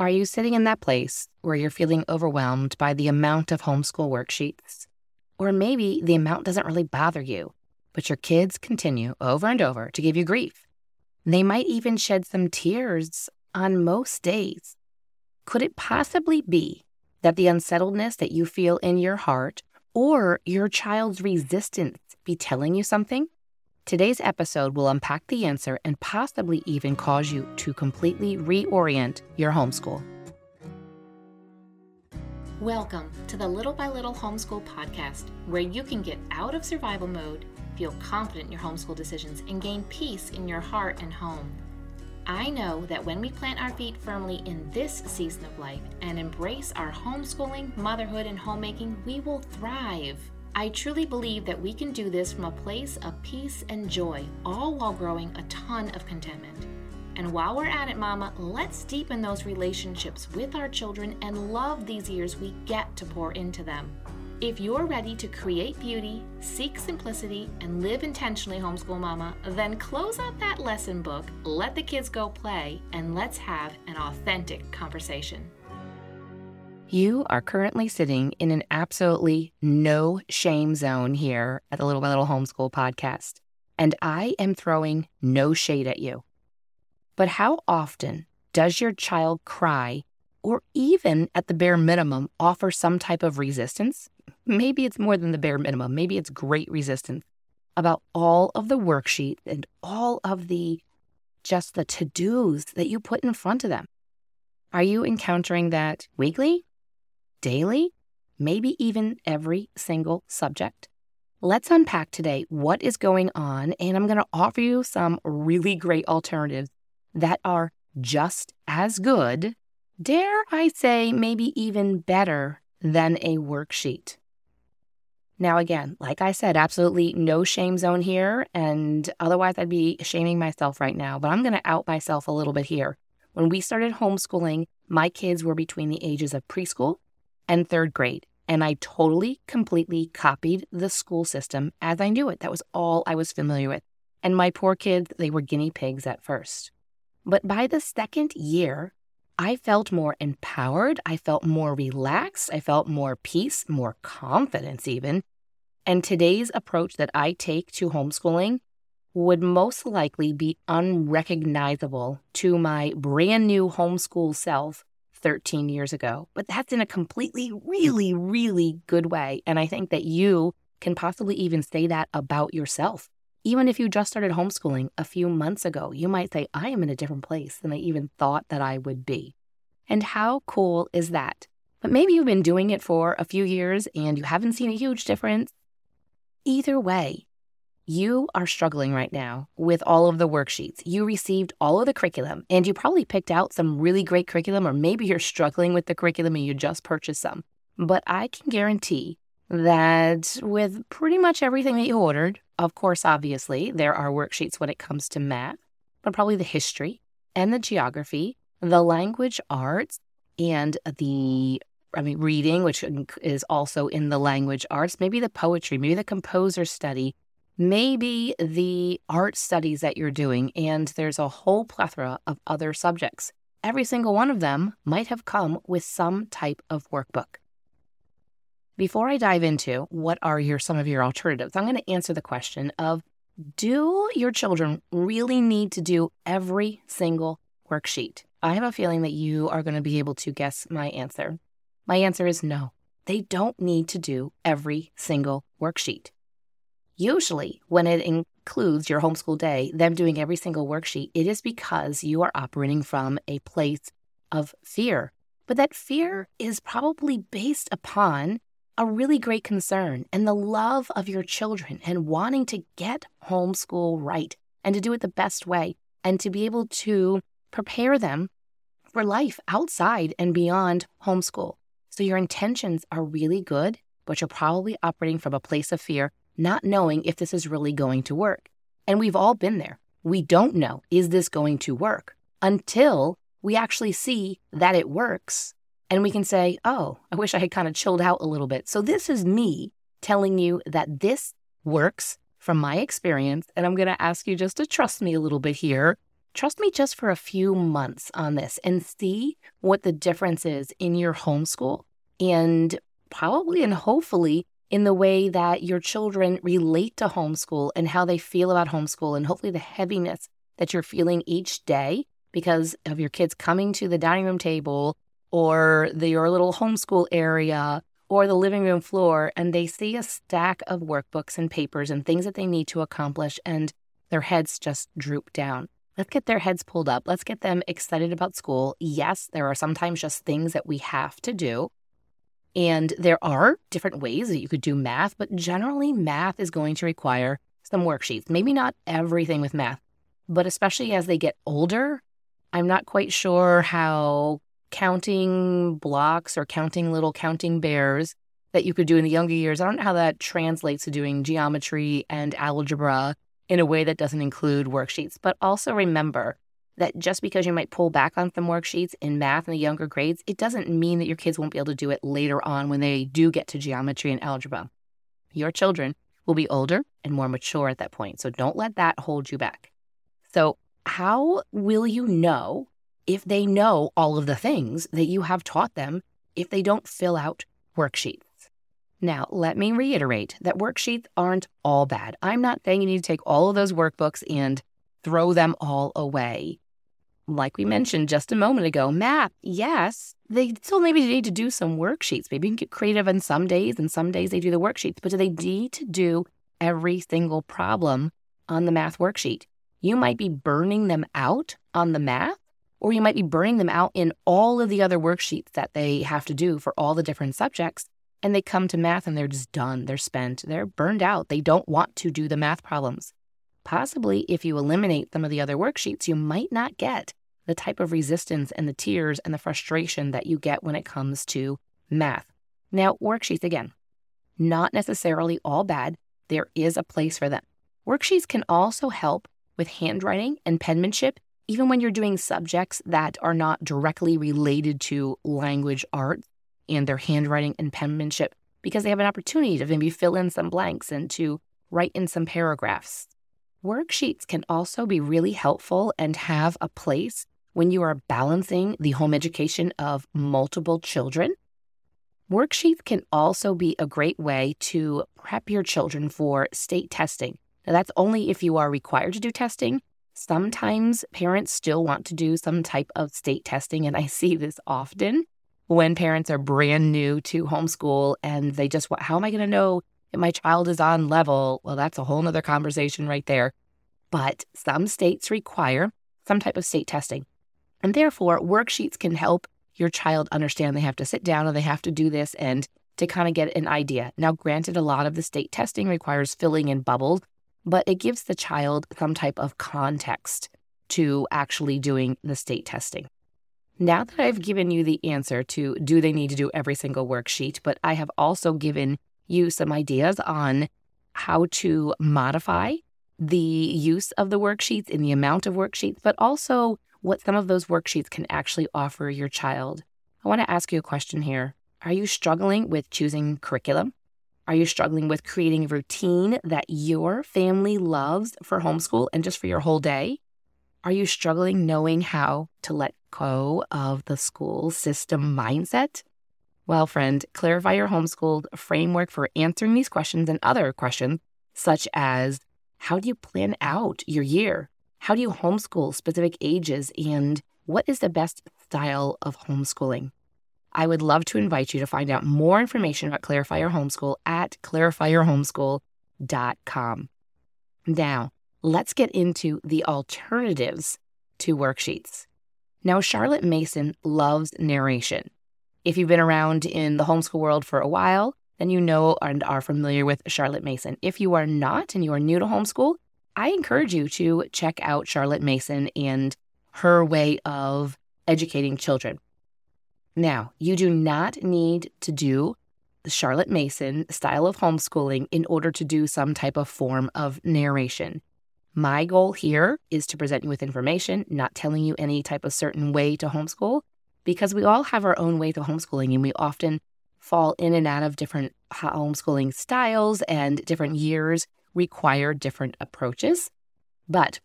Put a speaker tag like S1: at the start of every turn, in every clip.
S1: Are you sitting in that place where you're feeling overwhelmed by the amount of homeschool worksheets? Or maybe the amount doesn't really bother you, but your kids continue over and over to give you grief. They might even shed some tears on most days. Could it possibly be that the unsettledness that you feel in your heart or your child's resistance be telling you something? Today's episode will unpack the answer and possibly even cause you to completely reorient your homeschool.
S2: Welcome to the Little by Little Homeschool Podcast, where you can get out of survival mode, feel confident in your homeschool decisions, and gain peace in your heart and home. I know that when we plant our feet firmly in this season of life and embrace our homeschooling, motherhood, and homemaking, we will thrive. I truly believe that we can do this from a place of peace and joy, all while growing a ton of contentment. And while we're at it, Mama, let's deepen those relationships with our children and love these years we get to pour into them. If you're ready to create beauty, seek simplicity, and live intentionally, homeschool mama, then close out that lesson book, let the kids go play, and let's have an authentic conversation.
S1: You are currently sitting in an absolutely no shame zone here at the Little by Little Homeschool podcast, and I am throwing no shade at you. But how often does your child cry or even at the bare minimum offer some type of resistance? Maybe it's more than the bare minimum, maybe it's great resistance about all of the worksheets and all of the just the to dos that you put in front of them. Are you encountering that weekly, daily, maybe even every single subject. Let's unpack today what is going on, and I'm going to offer you some really great alternatives that are just as good, dare I say, maybe even better than a worksheet. Now, again, like I said, absolutely no shame zone here, and otherwise I'd be shaming myself right now, but I'm going to out myself a little bit here. When we started homeschooling, my kids were between the ages of preschool and third grade. And I totally, completely copied the school system as I knew it. That was all I was familiar with. And my poor kids, they were guinea pigs at first. But by the second year, I felt more empowered. I felt more relaxed. I felt more peace, more confidence, even. And today's approach that I take to homeschooling would most likely be unrecognizable to my brand new homeschool self 13 years ago, but that's in a completely, hmm. really, really good way. And I think that you can possibly even say that about yourself. Even if you just started homeschooling a few months ago, you might say, I am in a different place than I even thought that I would be. And how cool is that? But maybe you've been doing it for a few years and you haven't seen a huge difference. Either way, you are struggling right now with all of the worksheets. You received all of the curriculum and you probably picked out some really great curriculum, or maybe you're struggling with the curriculum and you just purchased some. But I can guarantee that with pretty much everything that you ordered, of course, obviously, there are worksheets when it comes to math, but probably the history and the geography, the language arts, and the I mean, reading, which is also in the language arts, maybe the poetry, maybe the composer study, maybe the art studies that you're doing, and there's a whole plethora of other subjects. Every single one of them might have come with some type of workbook. Before I dive into what are your some of your alternatives, I'm going to answer the question of do your children really need to do every single worksheet? I have a feeling that you are going to be able to guess my answer. My answer is no. They don't need to do every single worksheet. Usually, when it includes your homeschool day, them doing every single worksheet, it is because you are operating from a place of fear. But that fear is probably based upon a really great concern and the love of your children and wanting to get homeschool right and to do it the best way and to be able to prepare them for life outside and beyond homeschool. So your intentions are really good, but you're probably operating from a place of fear not knowing if this is really going to work. And we've all been there. We don't know, is this going to work? Until we actually see that it works. And we can say, oh, I wish I had kind of chilled out a little bit. So this is me telling you that this works from my experience. And I'm going to ask you just to trust me a little bit here. trust me just for a few months on this and see what the difference is in your homeschool and probably and hopefully in the way that your children relate to homeschool and how they feel about homeschool and hopefully the heaviness that you're feeling each day because of your kids coming to the dining room table or the, your little homeschool area or the living room floor and they see a stack of workbooks and papers and things that they need to accomplish and their heads just droop down. Let's get their heads pulled up. Let's get them excited about school. Yes, there are sometimes just things that we have to do. And there are different ways that you could do math, but generally, math is going to require some worksheets. Maybe not everything with math, but especially as they get older, I'm not quite sure how counting blocks or counting little counting bears that you could do in the younger years. I don't know how that translates to doing geometry and algebra in a way that doesn't include worksheets. But also remember that just because you might pull back on some worksheets in math in the younger grades, it doesn't mean that your kids won't be able to do it later on when they do get to geometry and algebra. Your children will be older and more mature at that point. So don't let that hold you back. So, how will you know if they know all of the things that you have taught them if they don't fill out worksheets. Now, let me reiterate that worksheets aren't all bad. I'm not saying you need to take all of those workbooks and throw them all away. Like we mentioned just a moment ago, math, yes, they still maybe need to do some worksheets. Maybe you can get creative on some days, and some days they do the worksheets, but do they need to do every single problem on the math worksheet? You might be burning them out on the math or you might be burning them out in all of the other worksheets that they have to do for all the different subjects. And they come to math and they're just done. They're spent. They're burned out. They don't want to do the math problems. Possibly, if you eliminate some of the other worksheets, you might not get the type of resistance and the tears and the frustration that you get when it comes to math. Now, worksheets again, not necessarily all bad. There is a place for them. Worksheets can also help with handwriting and penmanship even when you're doing subjects that are not directly related to language arts and their handwriting and penmanship, because they have an opportunity to maybe fill in some blanks and to write in some paragraphs. Worksheets can also be really helpful and have a place when you are balancing the home education of multiple children. Worksheets can also be a great way to prep your children for state testing. Now, that's only if you are required to do testing Sometimes parents still want to do some type of state testing, and I see this often when parents are brand new to homeschool and they just want, how am I going to know if my child is on level? Well, that's a whole nother conversation right there. But some states require some type of state testing. And therefore, worksheets can help your child understand they have to sit down and they have to do this and to kind of get an idea. Now, granted, a lot of the state testing requires filling in bubbles but it gives the child some type of context to actually doing the state testing. Now that I've given you the answer to do they need to do every single worksheet, but I have also given you some ideas on how to modify the use of the worksheets and the amount of worksheets, but also what some of those worksheets can actually offer your child. I want to ask you a question here. Are you struggling with choosing curriculum? Are you struggling with creating a routine that your family loves for homeschool and just for your whole day? Are you struggling knowing how to let go of the school system mindset? Well, friend, Clarify Your Homeschooled framework for answering these questions and other questions, such as how do you plan out your year? How do you homeschool specific ages? And what is the best style of homeschooling? I would love to invite you to find out more information about Clarify Your Homeschool at clarifyyourhomeschool.com. Now, let's get into the alternatives to worksheets. Now, Charlotte Mason loves narration. If you've been around in the homeschool world for a while, then you know and are familiar with Charlotte Mason. If you are not and you are new to homeschool, I encourage you to check out Charlotte Mason and her way of educating children. Now, you do not need to do the Charlotte Mason style of homeschooling in order to do some type of form of narration. My goal here is to present you with information, not telling you any type of certain way to homeschool, because we all have our own way to homeschooling and we often fall in and out of different homeschooling styles and different years require different approaches. But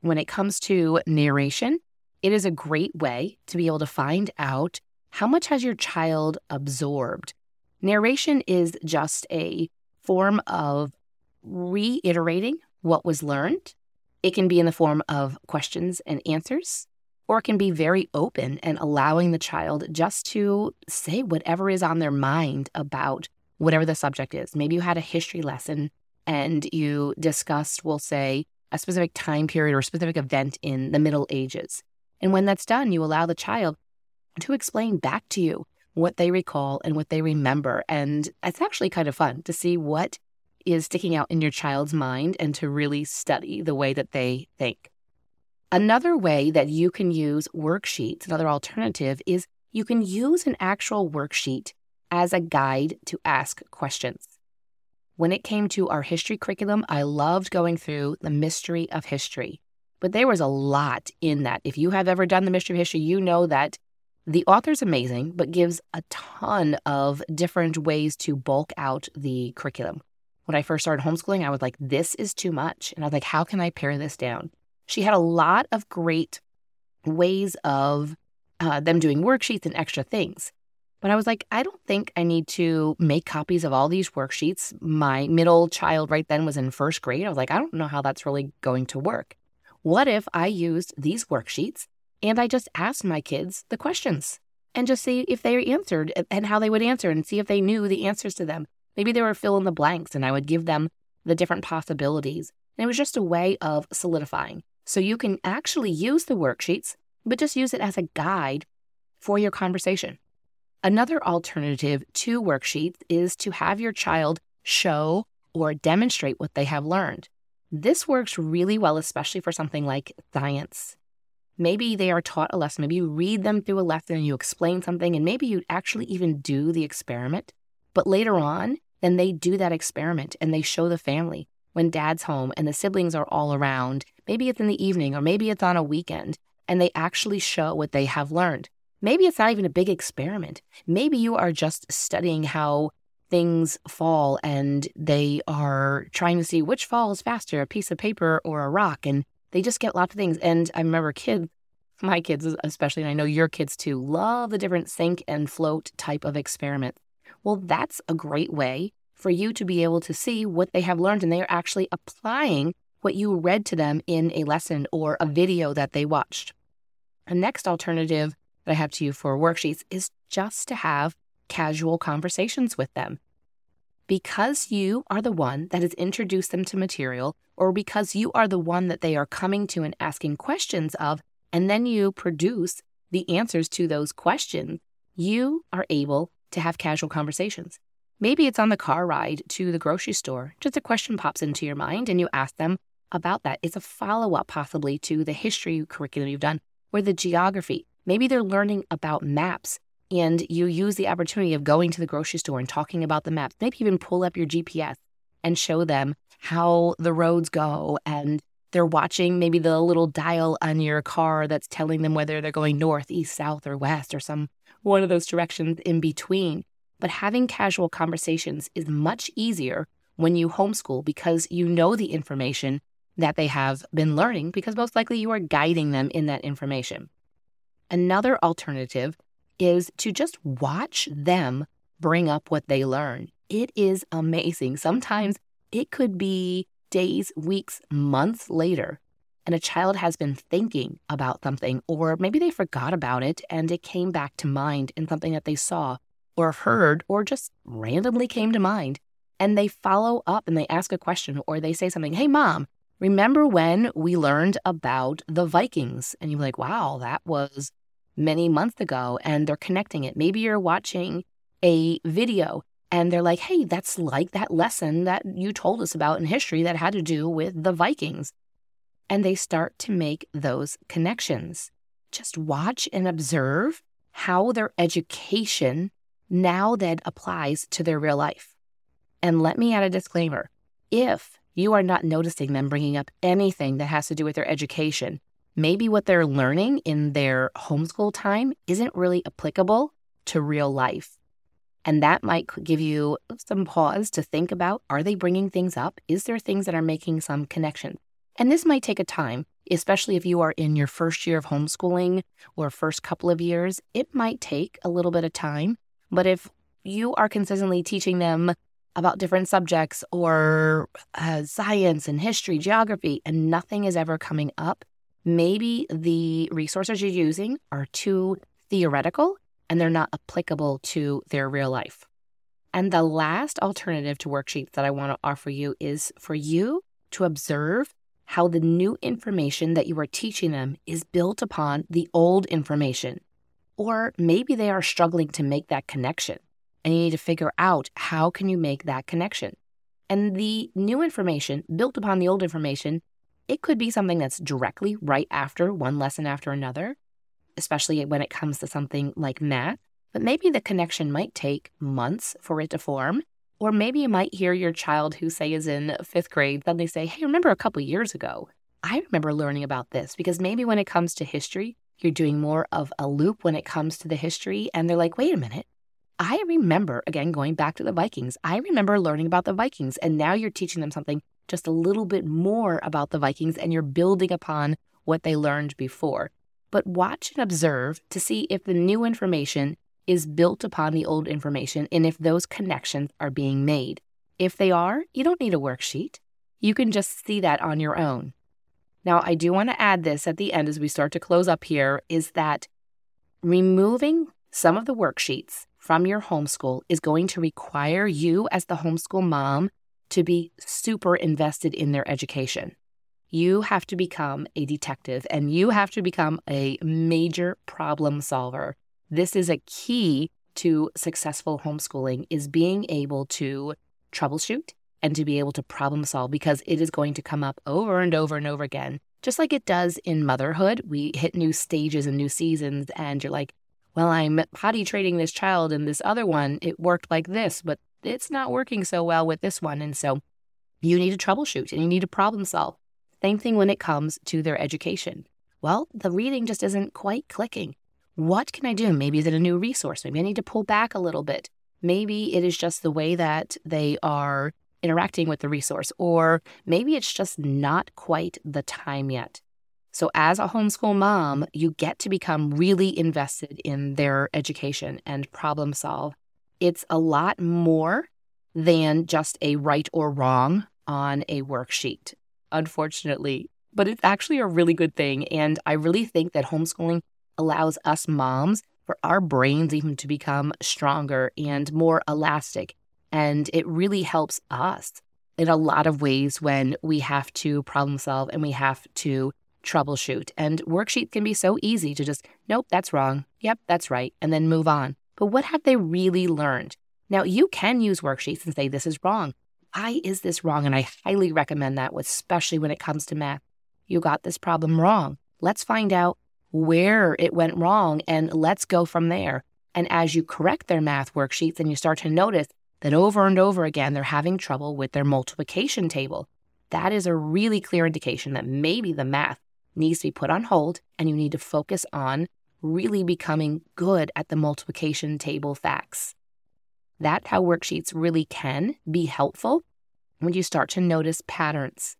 S1: when it comes to narration, it is a great way to be able to find out how much has your child absorbed. Narration is just a form of reiterating what was learned. It can be in the form of questions and answers, or it can be very open and allowing the child just to say whatever is on their mind about whatever the subject is. Maybe you had a history lesson and you discussed, we'll say, a specific time period or specific event in the Middle Ages. And when that's done, you allow the child to explain back to you what they recall and what they remember. And it's actually kind of fun to see what is sticking out in your child's mind and to really study the way that they think. Another way that you can use worksheets, another alternative, is you can use an actual worksheet as a guide to ask questions. When it came to our history curriculum, I loved going through the mystery of history. But there was a lot in that. If you have ever done the mystery of history, you know that the author's amazing, but gives a ton of different ways to bulk out the curriculum. When I first started homeschooling, I was like, this is too much. And I was like, how can I pare this down? She had a lot of great ways of uh, them doing worksheets and extra things. But I was like, I don't think I need to make copies of all these worksheets. My middle child right then was in first grade. I was like, I don't know how that's really going to work. What if I used these worksheets and I just asked my kids the questions and just see if they answered and how they would answer and see if they knew the answers to them? Maybe they were fill in the blanks and I would give them the different possibilities. And it was just a way of solidifying. So you can actually use the worksheets, but just use it as a guide for your conversation. Another alternative to worksheets is to have your child show or demonstrate what they have learned. This works really well, especially for something like science. Maybe they are taught a lesson, maybe you read them through a lesson and you explain something, and maybe you actually even do the experiment. But later on, then they do that experiment and they show the family when dad's home and the siblings are all around. Maybe it's in the evening or maybe it's on a weekend, and they actually show what they have learned. Maybe it's not even a big experiment. Maybe you are just studying how things fall and they are trying to see which falls faster, a piece of paper or a rock. And they just get lots of things. And I remember kids, my kids especially, and I know your kids too, love the different sink and float type of experiment. Well, that's a great way for you to be able to see what they have learned and they are actually applying what you read to them in a lesson or a video that they watched. A next alternative that I have to you for worksheets is just to have casual conversations with them. Because you are the one that has introduced them to material, or because you are the one that they are coming to and asking questions of, and then you produce the answers to those questions, you are able to have casual conversations. Maybe it's on the car ride to the grocery store. Just a question pops into your mind and you ask them about that. It's a follow up, possibly, to the history curriculum you've done or the geography. Maybe they're learning about maps and you use the opportunity of going to the grocery store and talking about the maps. Maybe even pull up your GPS and show them how the roads go and they're watching maybe the little dial on your car that's telling them whether they're going north, east, south, or west, or some one of those directions in between. But having casual conversations is much easier when you homeschool because you know the information that they have been learning because most likely you are guiding them in that information. Another alternative is to just watch them bring up what they learn. It is amazing. Sometimes it could be days, weeks, months later, and a child has been thinking about something, or maybe they forgot about it and it came back to mind in something that they saw or heard or just randomly came to mind. And they follow up and they ask a question or they say something, Hey, mom, remember when we learned about the Vikings? And you're like, Wow, that was many months ago. And they're connecting it. Maybe you're watching a video and they're like, Hey, that's like that lesson that you told us about in history that had to do with the Vikings and they start to make those connections. Just watch and observe how their education now then applies to their real life. And let me add a disclaimer if you are not noticing them bringing up anything that has to do with their education, maybe what they're learning in their homeschool time isn't really applicable to real life. And that might give you some pause to think about are they bringing things up? Is there things that are making some connection? And this might take a time especially if you are in your first year of homeschooling or first couple of years, it might take a little bit of time. But if you are consistently teaching them about different subjects or uh, science and history, geography, and nothing is ever coming up, maybe the resources you're using are too theoretical and they're not applicable to their real life. And the last alternative to worksheets that I want to offer you is for you to observe how the new information that you are teaching them is built upon the old information. Or maybe they are struggling to make that connection and you need to figure out how can you make that connection. And the new information built upon the old information, it could be something that's directly right after one lesson after another, especially when it comes to something like math. But maybe the connection might take months for it to form. Or maybe you might hear your child who, say, is in fifth grade, suddenly say, Hey, remember a couple years ago, I remember learning about this because maybe when it comes to history, you're doing more of a loop when it comes to the history. And they're like, wait a minute. I remember, again, going back to the Vikings, I remember learning about the Vikings. And now you're teaching them something just a little bit more about the Vikings and you're building upon what they learned before. But watch and observe to see if the new information is built upon the old information and if those connections are being made. If they are, you don't need a worksheet. You can just see that on your own. Now, I do want to add this at the end as we start to close up here is that removing some of the worksheets from your homeschool is going to require you, as the homeschool mom, to be super invested in their education. You have to become a detective and you have to become a major problem solver this is a key to successful homeschooling is being able to troubleshoot and to be able to problem solve because it is going to come up over and over and over again. Just like it does in motherhood, we hit new stages and new seasons, and you're like, well, I'm potty training this child, and this other one, it worked like this, but it's not working so well with this one. And so you need to troubleshoot and you need to problem solve. Same thing when it comes to their education. Well, the reading just isn't quite clicking. What can I do? Maybe is it a new resource? Maybe I need to pull back a little bit. Maybe it is just the way that they are interacting with the resource, or maybe it's just not quite the time yet. So, as a homeschool mom, you get to become really invested in their education and problem solve. It's a lot more than just a right or wrong on a worksheet, unfortunately. But it's actually a really good thing. And I really think that homeschooling allows us moms for our brains even to become stronger and more elastic. And it really helps us in a lot of ways when we have to problem solve and we have to troubleshoot. And worksheets can be so easy to just, nope, that's wrong. Yep, that's right. And then move on. But what have they really learned? Now, you can use worksheets and say, this is wrong. Why is this wrong? And I highly recommend that, especially when it comes to math. You got this problem wrong. Let's find out where it went wrong and let's go from there. And as you correct their math worksheets and you start to notice that over and over again they're having trouble with their multiplication table, that is a really clear indication that maybe the math needs to be put on hold and you need to focus on really becoming good at the multiplication table facts. That's how worksheets really can be helpful when you start to notice patterns.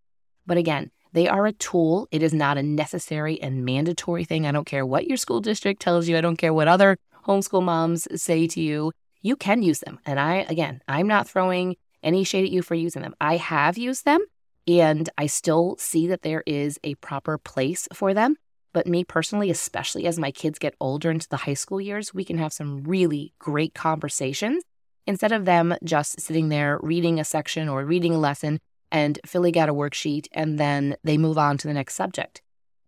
S1: But again, they are a tool. It is not a necessary and mandatory thing. I don't care what your school district tells you. I don't care what other homeschool moms say to you. You can use them. And I, again, I'm not throwing any shade at you for using them. I have used them and I still see that there is a proper place for them. But me personally, especially as my kids get older into the high school years, we can have some really great conversations instead of them just sitting there reading a section or reading a lesson and filling out a worksheet, and then they move on to the next subject.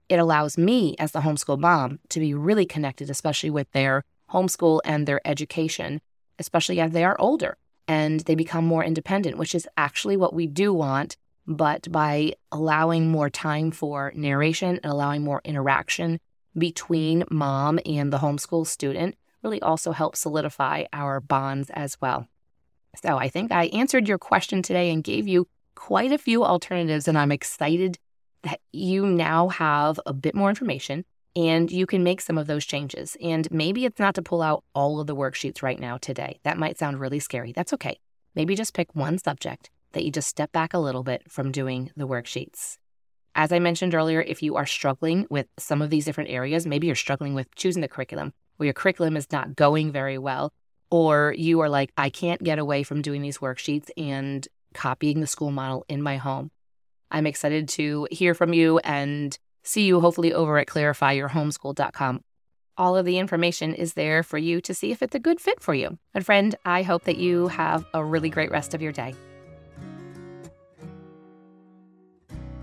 S1: It allows me, as the homeschool mom, to be really connected, especially with their homeschool and their education, especially as they are older and they become more independent, which is actually what we do want. But by allowing more time for narration and allowing more interaction between mom and the homeschool student, really also helps solidify our bonds as well. So I think I answered your question today and gave you quite a few alternatives, and I'm excited that you now have a bit more information and you can make some of those changes. And maybe it's not to pull out all of the worksheets right now today. That might sound really scary. That's okay. Maybe just pick one subject that you just step back a little bit from doing the worksheets. As I mentioned earlier, if you are struggling with some of these different areas, maybe you're struggling with choosing the curriculum or your curriculum is not going very well, or you are like, I can't get away from doing these worksheets and copying the school model in my home. I'm excited to hear from you and see you hopefully over at clarifyyourhomeschool.com. All of the information is there for you to see if it's a good fit for you. And friend, I hope that you have a really great rest of your day.